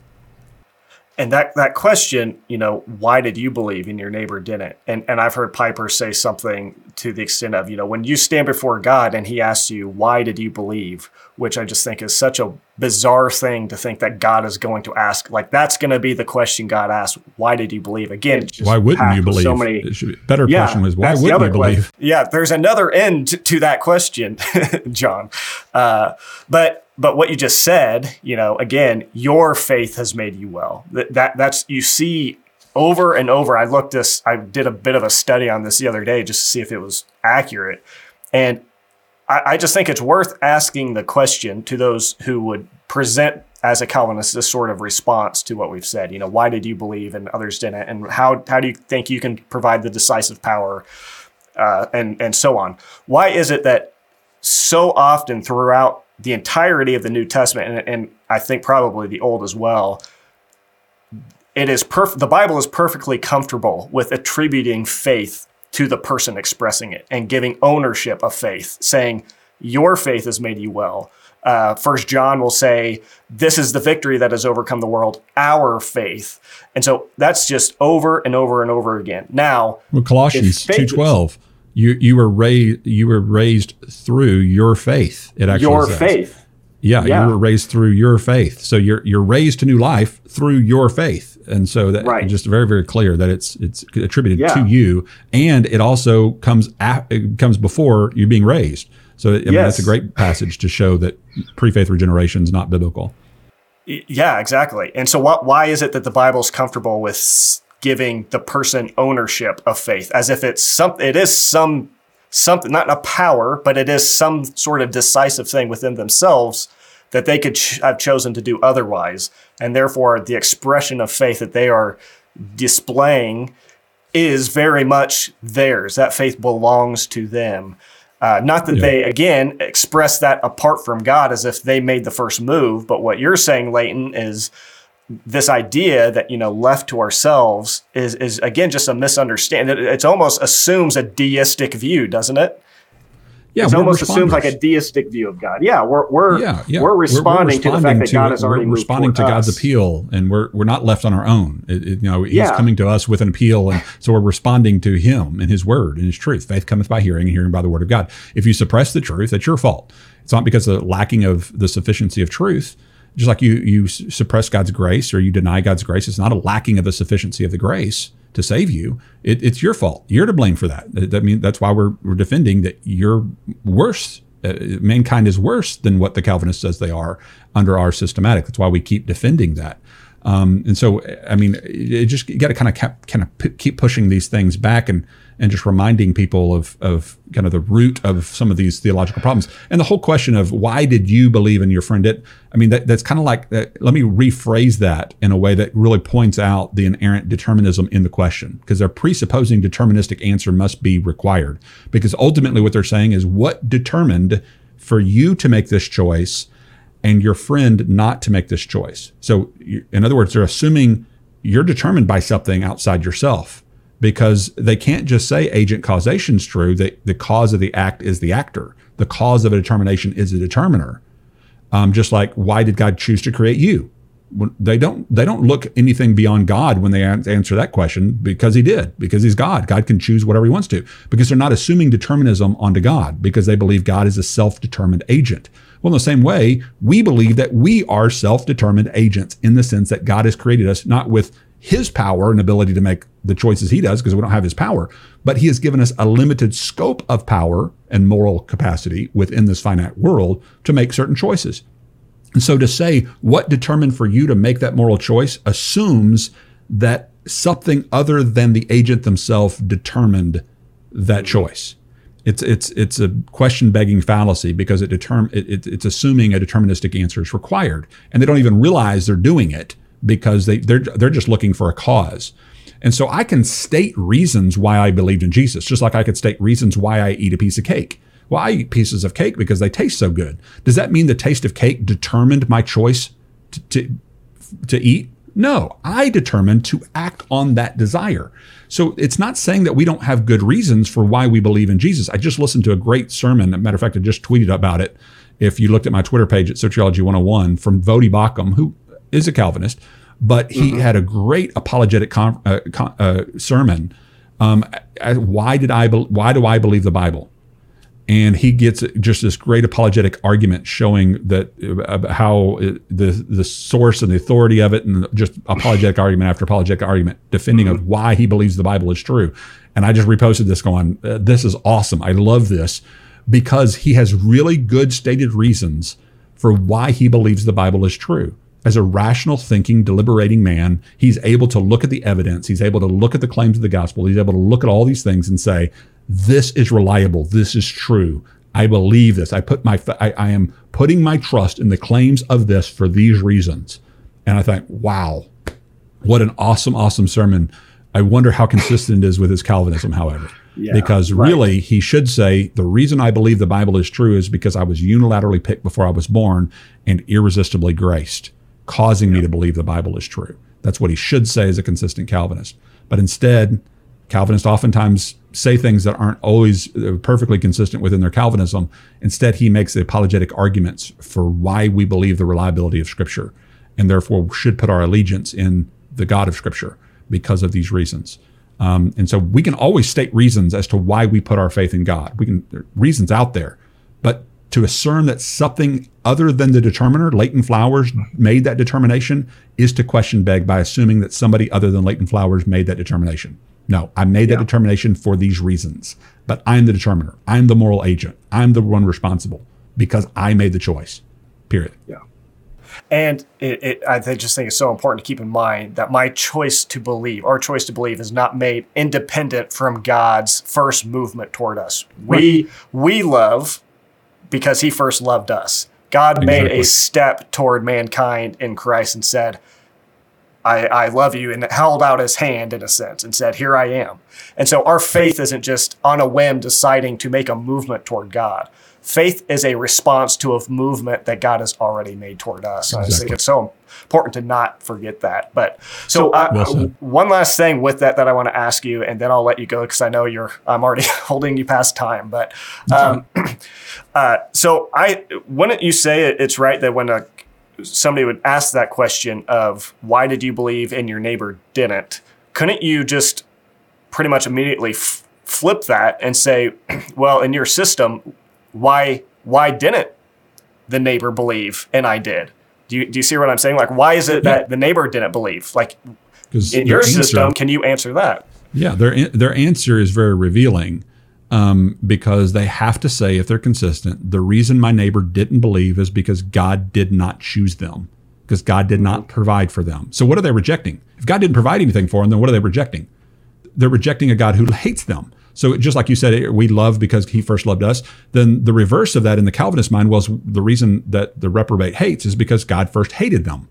And that, that question, you know, why did you believe and your neighbor didn't? And and I've heard Piper say something to the extent of, you know, when you stand before God and he asks you, why did you believe? which I just think is such a bizarre thing to think that God is going to ask. Like that's going to be the question God asks. Why did you believe? Again, why wouldn't you believe? So many. better yeah, question was why wouldn't you believe? Question. Yeah, there's another end to, to that question, (laughs) John. Uh, but but what you just said, you know, again, your faith has made you well. That, that that's you see over and over. I looked this. I did a bit of a study on this the other day just to see if it was accurate, and I, I just think it's worth asking the question to those who would present as a Calvinist this sort of response to what we've said. You know, why did you believe and others didn't, and how how do you think you can provide the decisive power, uh, and and so on? Why is it that so often throughout the entirety of the New Testament, and, and I think probably the Old as well, it is perf- the Bible is perfectly comfortable with attributing faith to the person expressing it and giving ownership of faith, saying, Your faith has made you well. Uh, First John will say, "This is the victory that has overcome the world, our faith." And so that's just over and over and over again. Now, well, Colossians two twelve, you you were raised you were raised through your faith. It actually your says. faith. Yeah, yeah, you were raised through your faith. So you're you're raised to new life through your faith, and so that right. just very very clear that it's it's attributed yeah. to you, and it also comes at, it comes before you being raised. So I mean, yes. that's a great passage to show that pre-faith regeneration is not biblical. Yeah, exactly. And so, what? Why is it that the Bible is comfortable with giving the person ownership of faith, as if it's some? It is some something, not a power, but it is some sort of decisive thing within themselves that they could ch- have chosen to do otherwise. And therefore, the expression of faith that they are displaying is very much theirs. That faith belongs to them. Uh, not that yeah. they, again, express that apart from God as if they made the first move, but what you're saying, Leighton, is this idea that you know left to ourselves is is again just a misunderstanding. It, it almost assumes a deistic view, doesn't it? yeah, it almost assumes like a deistic view of God. Yeah, we're we're yeah, yeah. we're, responding we're, responding to the fact that God has already we're responding to God's us. appeal, and we're we're not left on our own. It, it, you know, He's yeah. coming to us with an appeal, and so we're responding to Him and His Word and His truth. Faith cometh by hearing, and hearing by the Word of God. If you suppress the truth, that's your fault. It's not because of the lacking of the sufficiency of truth. Just like you you suppress God's grace or you deny God's grace, it's not a lacking of the sufficiency of the grace to save you, it, it's your fault. You're to blame for that. I mean, that's why we're, we're defending that you're worse. Uh, mankind is worse than what the Calvinist says they are under our systematic. That's why we keep defending that. Um, and so, I mean, it just you got to kind of kind of p- keep pushing these things back and and just reminding people of of kind of the root of some of these theological problems. And the whole question of why did you believe in your friend it? I mean, that, that's kind of like that. Let me rephrase that in a way that really points out the inerrant determinism in the question, because they're presupposing deterministic answer must be required. Because ultimately, what they're saying is what determined for you to make this choice and your friend not to make this choice. So, in other words, they're assuming you're determined by something outside yourself because they can't just say agent causation is true, that the cause of the act is the actor. The cause of a determination is the determiner. Um, just like why did God choose to create you? They don't they don't look anything beyond God when they answer that question because he did because he's God. God can choose whatever he wants to because they're not assuming determinism onto God because they believe God is a self-determined agent. Well, in the same way, we believe that we are self determined agents in the sense that God has created us not with his power and ability to make the choices he does because we don't have his power, but he has given us a limited scope of power and moral capacity within this finite world to make certain choices. And so to say what determined for you to make that moral choice assumes that something other than the agent themselves determined that mm-hmm. choice. It's it's it's a question begging fallacy because it determ it, it, it's assuming a deterministic answer is required, and they don't even realize they're doing it because they they're they're just looking for a cause. And so I can state reasons why I believed in Jesus, just like I could state reasons why I eat a piece of cake. Well, I eat pieces of cake because they taste so good. Does that mean the taste of cake determined my choice to, to, to eat? No, I determined to act on that desire. So it's not saying that we don't have good reasons for why we believe in Jesus. I just listened to a great sermon. As a matter of fact, I just tweeted about it. If you looked at my Twitter page at Soteriology 101 from Voddie Baucham, who is a Calvinist, but he mm-hmm. had a great apologetic con- uh, con- uh, sermon. Um, why did I? Be- why do I believe the Bible? and he gets just this great apologetic argument showing that uh, how the the source and the authority of it, and just apologetic argument after apologetic argument, defending mm-hmm. of why he believes the Bible is true. And I just reposted this, going, uh, "This is awesome! I love this." Because he has really good stated reasons for why he believes the Bible is true. As a rational thinking, deliberating man, he's able to look at the evidence. He's able to look at the claims of the gospel. He's able to look at all these things and say, this is reliable. This is true. I believe this. I put my, I, I am putting my trust in the claims of this for these reasons. And I think, wow, what an awesome, awesome sermon. I wonder how consistent it is with his Calvinism, however. Yeah, because really, right. he should say, the reason I believe the Bible is true is because I was unilaterally picked before I was born and irresistibly graced, causing me to believe the Bible is true. That's what he should say as a consistent Calvinist. But instead, Calvinists oftentimes say things that aren't always uh, perfectly consistent within their Calvinism. Instead, he makes the apologetic arguments for why we believe the reliability of Scripture and therefore should put our allegiance in the God of Scripture because of these reasons. Um, and so we can always state reasons as to why we put our faith in God. We can reasons out there, but to assume that something other than the determiner, Leighton Flowers, made that determination is to question beg by assuming that somebody other than Leighton Flowers made that determination. No, I made that yeah. determination for these reasons, but I'm the determiner. I'm the moral agent. I'm the one responsible because I made the choice. Period. Yeah. And it, it, I just think it's so important to keep in mind that my choice to believe, our choice to believe, is not made independent from God's first movement toward us. We we love because He first loved us. God exactly. made a step toward mankind in Christ and said, I, I love you, and held out his hand in a sense and said, Here I am. And so our faith isn't just on a whim deciding to make a movement toward God. Faith is a response to a movement that God has already made toward us. Exactly. I just think it's so important to not forget that. But so, uh, well one last thing with that that I want to ask you, and then I'll let you go because I know you're I'm already (laughs) holding you past time. But um, (clears throat) uh, so I wouldn't you say it's right that when a somebody would ask that question of why did you believe and your neighbor didn't, couldn't you just pretty much immediately f- flip that and say, (clears throat) well, in your system, why why didn't the neighbor believe and I did? Do you do you see what I'm saying? Like, why is it yeah. that the neighbor didn't believe? Like, in your answer, system, can you answer that? Yeah, their their answer is very revealing. Um, because they have to say, if they're consistent, the reason my neighbor didn't believe is because God did not choose them, because God did not provide for them. So, what are they rejecting? If God didn't provide anything for them, then what are they rejecting? They're rejecting a God who hates them. So just like you said, we love because he first loved us. Then the reverse of that in the Calvinist mind was the reason that the reprobate hates is because God first hated them.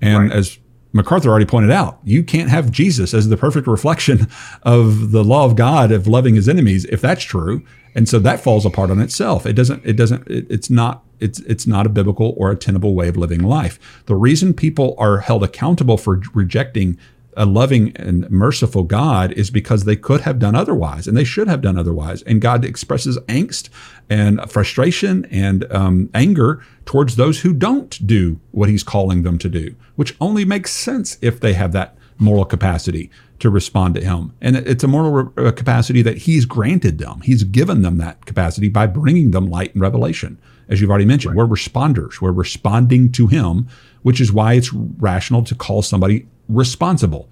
And right. as MacArthur already pointed out, you can't have Jesus as the perfect reflection (laughs) of the law of God of loving his enemies if that's true. And so that falls apart on itself. It doesn't, it doesn't, it, it's not, it's, it's not a biblical or a tenable way of living life. The reason people are held accountable for rejecting a loving and merciful God is because they could have done otherwise and they should have done otherwise. And God expresses angst and frustration and um, anger towards those who don't do what He's calling them to do, which only makes sense if they have that moral capacity to respond to Him. And it's a moral re- capacity that He's granted them. He's given them that capacity by bringing them light and revelation. As you've already mentioned, right. we're responders. We're responding to Him, which is why it's rational to call somebody responsible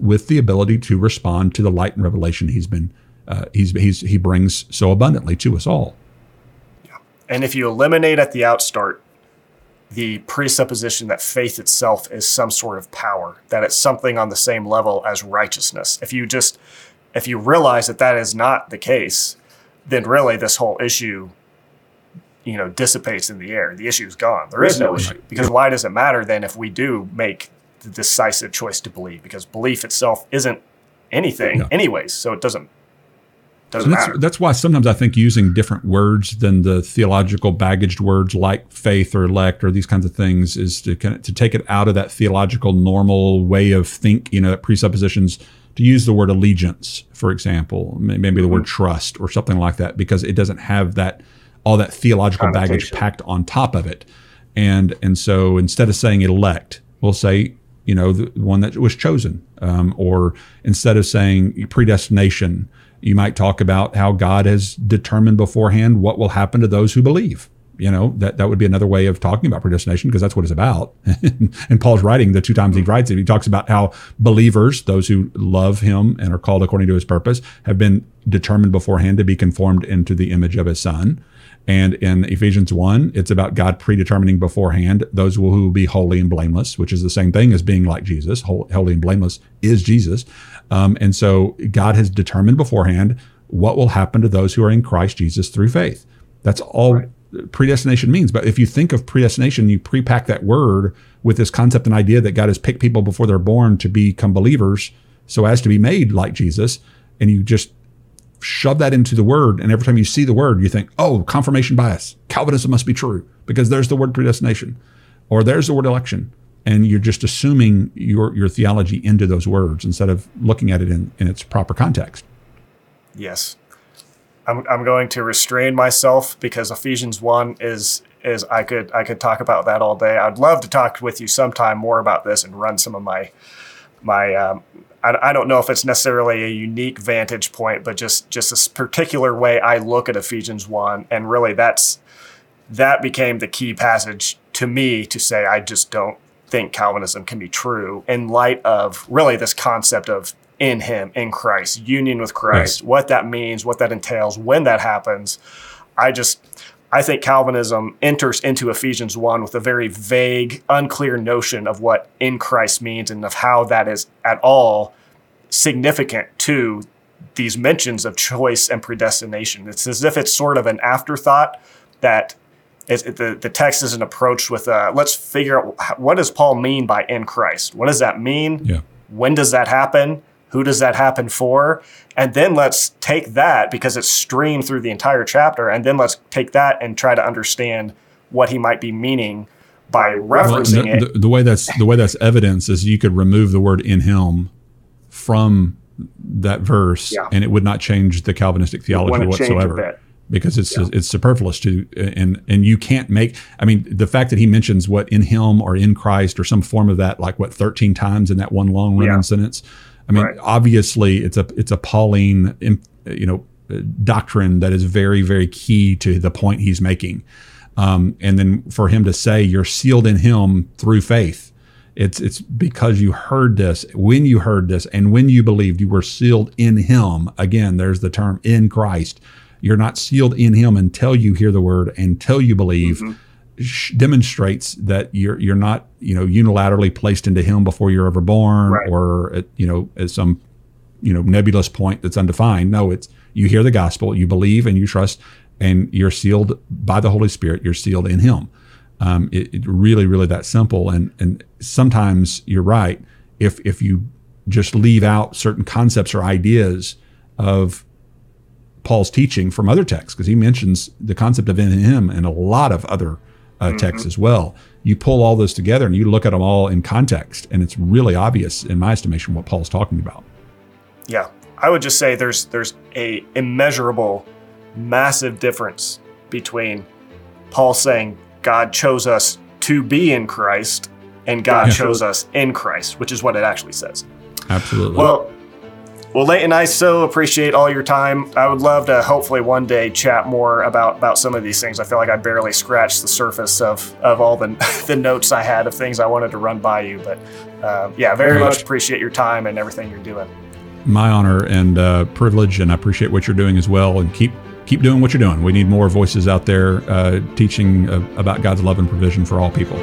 with the ability to respond to the light and revelation he's been uh, he's, he's he brings so abundantly to us all. Yeah. And if you eliminate at the outstart the presupposition that faith itself is some sort of power, that it's something on the same level as righteousness. If you just if you realize that that is not the case, then really this whole issue you know dissipates in the air. The issue is gone. There is no issue because why does it matter then if we do make the decisive choice to believe because belief itself isn't anything, yeah. anyways. So it doesn't doesn't that's, matter. That's why sometimes I think using different words than the theological baggaged words like faith or elect or these kinds of things is to kind of, to take it out of that theological normal way of think. You know, that presuppositions. To use the word allegiance, for example, maybe the word mm-hmm. trust or something like that, because it doesn't have that all that theological baggage packed on top of it. And and so instead of saying elect, we'll say you know, the one that was chosen. Um, or instead of saying predestination, you might talk about how God has determined beforehand what will happen to those who believe. You know, that, that would be another way of talking about predestination because that's what it's about. (laughs) and Paul's writing the two times he writes it, he talks about how believers, those who love him and are called according to his purpose, have been determined beforehand to be conformed into the image of his son. And in Ephesians 1, it's about God predetermining beforehand those who will be holy and blameless, which is the same thing as being like Jesus. Holy and blameless is Jesus. Um, and so God has determined beforehand what will happen to those who are in Christ Jesus through faith. That's all right. predestination means. But if you think of predestination, you prepack that word with this concept and idea that God has picked people before they're born to become believers so as to be made like Jesus. And you just shove that into the word, and every time you see the word, you think, oh, confirmation bias. Calvinism must be true because there's the word predestination or there's the word election. And you're just assuming your, your theology into those words instead of looking at it in, in its proper context. Yes. I'm, I'm going to restrain myself because Ephesians 1 is is I could I could talk about that all day. I'd love to talk with you sometime more about this and run some of my my um, I, I don't know if it's necessarily a unique vantage point, but just just this particular way I look at Ephesians one, and really that's that became the key passage to me to say I just don't think Calvinism can be true in light of really this concept of in Him, in Christ, union with Christ, right. what that means, what that entails, when that happens. I just I think Calvinism enters into Ephesians 1 with a very vague, unclear notion of what in Christ means and of how that is at all significant to these mentions of choice and predestination. It's as if it's sort of an afterthought that it, the, the text isn't approached with, uh, let's figure out what does Paul mean by in Christ? What does that mean? Yeah. When does that happen? Who does that happen for? And then let's take that because it's streamed through the entire chapter, and then let's take that and try to understand what he might be meaning by referencing well, the, it. The, the way that's the way that's evidence is you could remove the word in him from that verse, Yeah. and it would not change the Calvinistic theology wouldn't change a whatsoever. Because it's it's superfluous to and and you can't make. I mean, the fact that he mentions what in him or in Christ or some form of that, like what thirteen times in that one long running Yeah. sentence. I mean, Right. obviously, it's a it's a Pauline, you know, uh, doctrine that is very very key to the point he's making. Um, and then for him to say you're sealed in him through faith it's it's because you heard this when you heard this and when you believed you were sealed in him again there's the term in christ you're not sealed in him until you hear the word until you believe sh- demonstrates that you're you're not you know unilaterally placed into him before you're ever born Right. or at, you know at some you know nebulous point that's undefined. No it's you hear the gospel you believe and you trust and you're sealed by the holy spirit you're sealed in him. Um, it, it really really that simple. And and sometimes you're right. If if you just leave out certain concepts or ideas of paul's teaching from other texts because he mentions the concept of in him and a lot of other uh, texts as well. You pull all those together and you look at them all in context and it's really obvious in my estimation what paul's talking about. Yeah, I would just say there's there's a immeasurable, massive difference between Paul saying God chose us to be in Christ and God Yeah. chose us in Christ, which is what it actually says. absolutely. Well, well, Leighton, I so appreciate all your time. I would love to hopefully one day chat more about about some of these things. I feel like I barely scratched the surface of of all the (laughs) the notes I had of things I wanted to run by you. But uh, yeah, very Very much much. appreciate your time and everything you're doing. my honor and uh, privilege, and I appreciate what you're doing as well. And keep keep doing what you're doing. We need more voices out there uh, teaching uh, about God's love and provision for all people.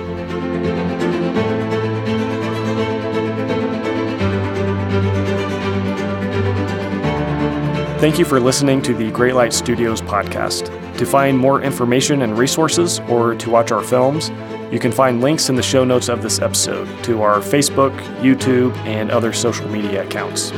Thank you for listening to the Great Light Studios podcast. To find more information and resources or to watch our films, you can find links in the show notes of this episode to our Facebook, YouTube, and other social media accounts.